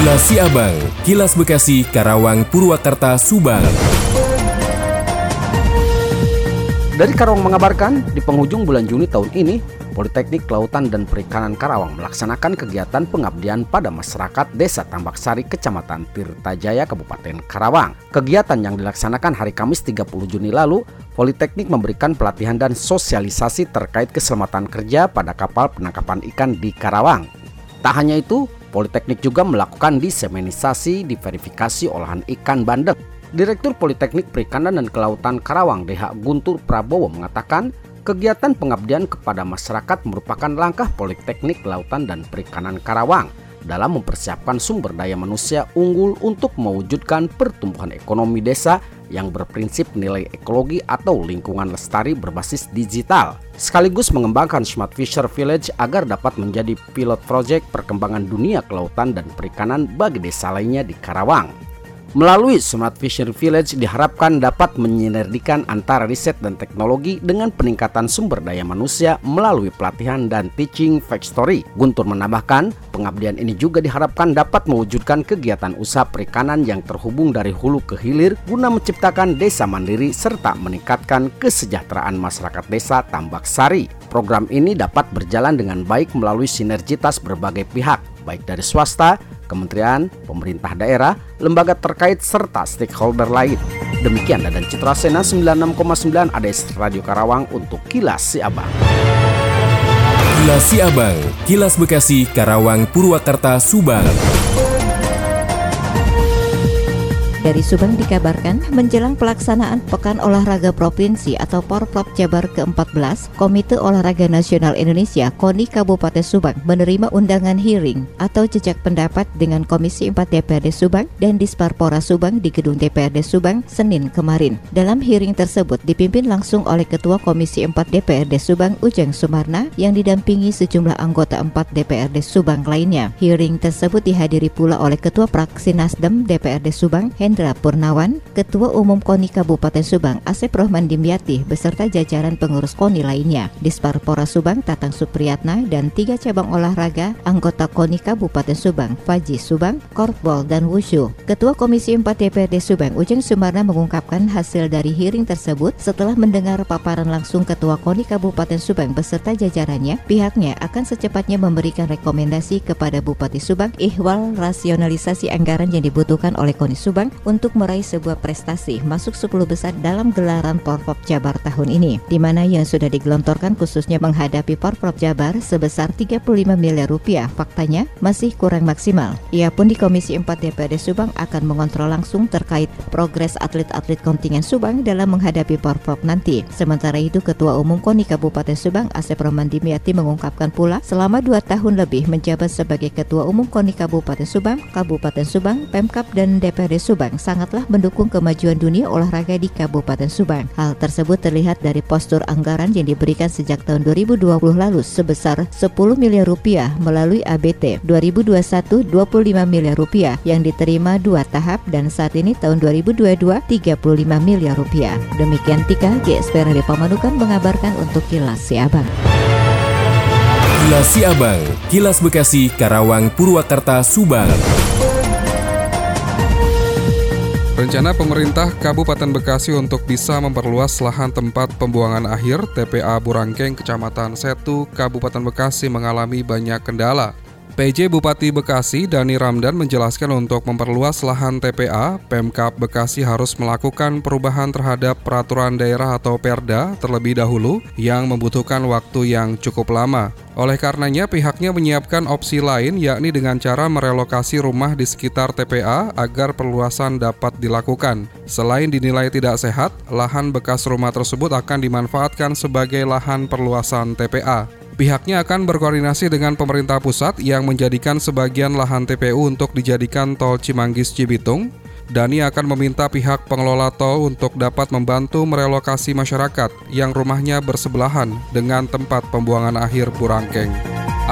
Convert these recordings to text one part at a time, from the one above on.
Kilas Siabang, Kilas Bekasi, Karawang, Purwakarta, Subang. Dari Karawang mengabarkan, di penghujung bulan Juni tahun ini, Politeknik Kelautan dan Perikanan Karawang melaksanakan kegiatan pengabdian pada masyarakat Desa Tambak Sari, Kecamatan Tirtajaya, Kabupaten Karawang. Kegiatan yang dilaksanakan hari Kamis 30 Juni lalu, Politeknik memberikan pelatihan dan sosialisasi terkait keselamatan kerja pada kapal penangkapan ikan di Karawang. Tak hanya itu, Politeknik juga melakukan diseminisasi diverifikasi olahan ikan bandeng. Direktur Politeknik Perikanan dan Kelautan Karawang DH Guntur Prabowo mengatakan kegiatan pengabdian kepada masyarakat merupakan langkah Politeknik Kelautan dan Perikanan Karawang dalam mempersiapkan sumber daya manusia unggul untuk mewujudkan pertumbuhan ekonomi desa yang berprinsip nilai ekologi atau lingkungan lestari berbasis digital, sekaligus mengembangkan Smart Fisher Village agar dapat menjadi pilot proyek perkembangan dunia kelautan dan perikanan bagi desa lainnya di Karawang. Melalui Smart Fisher Village diharapkan dapat menyinergikan antara riset dan teknologi dengan peningkatan sumber daya manusia melalui pelatihan dan teaching factory. Guntur menambahkan, pengabdian ini juga diharapkan dapat mewujudkan kegiatan usaha perikanan yang terhubung dari hulu ke hilir guna menciptakan desa mandiri serta meningkatkan kesejahteraan masyarakat desa Tambak Sari. Program ini dapat berjalan dengan baik melalui sinergitas berbagai pihak, baik dari swasta, kementerian, pemerintah daerah, lembaga terkait, serta stakeholder lain. Demikian dan Citra Sena 96,9 ADS Radio Karawang untuk Kilas Siabang. Kilas Siabang, Kilas Bekasi, Karawang, Purwakarta, Subang. Dari Subang dikabarkan menjelang pelaksanaan Pekan Olahraga Provinsi atau Porprov Jabar ke-14, Komite Olahraga Nasional Indonesia KONI Kabupaten Subang menerima undangan hearing atau jejak pendapat dengan Komisi 4 DPRD Subang dan Disparpora Subang di Gedung DPRD Subang Senin kemarin. Dalam hearing tersebut dipimpin langsung oleh Ketua Komisi 4 DPRD Subang Ujang Sumarna yang didampingi sejumlah anggota 4 DPRD Subang lainnya. Hearing tersebut dihadiri pula oleh Ketua Praksi Nasdem DPRD Subang Hendra Purnawan, Ketua Umum KONI Kabupaten Subang Asep Rohman Dimyati beserta jajaran pengurus KONI lainnya, Disparpora Subang Tatang Supriyatna dan tiga cabang olahraga anggota KONI Kabupaten Subang, Faji Subang, Korfball dan Wushu. Ketua Komisi 4 DPRD Subang Ujeng Sumarna mengungkapkan hasil dari hearing tersebut setelah mendengar paparan langsung Ketua KONI Kabupaten Subang beserta jajarannya, pihaknya akan secepatnya memberikan rekomendasi kepada Bupati Subang ihwal rasionalisasi anggaran yang dibutuhkan oleh KONI Subang untuk meraih sebuah prestasi masuk 10 besar dalam gelaran Porprov Jabar tahun ini, di mana yang sudah digelontorkan khususnya menghadapi Porprov Jabar sebesar 35 miliar rupiah faktanya masih kurang maksimal. Ia pun di Komisi 4 DPRD Subang akan mengontrol langsung terkait progres atlet-atlet kontingen Subang dalam menghadapi Porprov nanti. Sementara itu Ketua Umum KONI Kabupaten Subang Asep Roman Dimyati mengungkapkan pula selama dua tahun lebih menjabat sebagai Ketua Umum KONI Kabupaten Subang, Kabupaten Subang, Pemkap dan DPRD Subang Subang sangatlah mendukung kemajuan dunia olahraga di Kabupaten Subang. Hal tersebut terlihat dari postur anggaran yang diberikan sejak tahun 2020 lalu sebesar 10 miliar rupiah melalui ABT 2021 25 miliar rupiah yang diterima dua tahap dan saat ini tahun 2022 35 miliar rupiah. Demikian Tika GSP Radio Pamanukan mengabarkan untuk Kilas Siabang. Kilas Siabang, Kilas Bekasi, Karawang, Purwakarta, Subang. Rencana pemerintah Kabupaten Bekasi untuk bisa memperluas lahan tempat pembuangan akhir TPA Burangkeng, Kecamatan Setu, Kabupaten Bekasi mengalami banyak kendala. PJ Bupati Bekasi Dani Ramdan menjelaskan untuk memperluas lahan TPA, Pemkap Bekasi harus melakukan perubahan terhadap peraturan daerah atau Perda terlebih dahulu yang membutuhkan waktu yang cukup lama. Oleh karenanya pihaknya menyiapkan opsi lain yakni dengan cara merelokasi rumah di sekitar TPA agar perluasan dapat dilakukan. Selain dinilai tidak sehat, lahan bekas rumah tersebut akan dimanfaatkan sebagai lahan perluasan TPA. Pihaknya akan berkoordinasi dengan pemerintah pusat yang menjadikan sebagian lahan TPU untuk dijadikan tol Cimanggis Cibitung. Dani akan meminta pihak pengelola tol untuk dapat membantu merelokasi masyarakat yang rumahnya bersebelahan dengan tempat pembuangan akhir Burangkeng.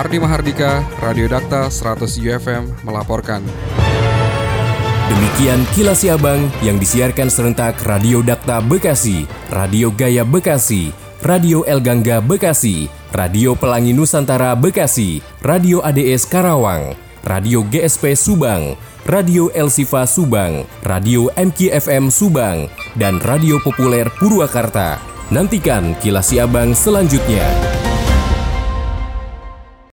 Ardi Mahardika, Radio Dakta 100 UFM melaporkan. Demikian kilas Abang yang disiarkan serentak Radio Dakta Bekasi, Radio Gaya Bekasi, Radio El Gangga Bekasi, Radio Pelangi Nusantara Bekasi, Radio ADS Karawang, Radio GSP Subang, Radio El Sifa Subang, Radio MKFM Subang, dan Radio Populer Purwakarta. Nantikan kilas Abang selanjutnya.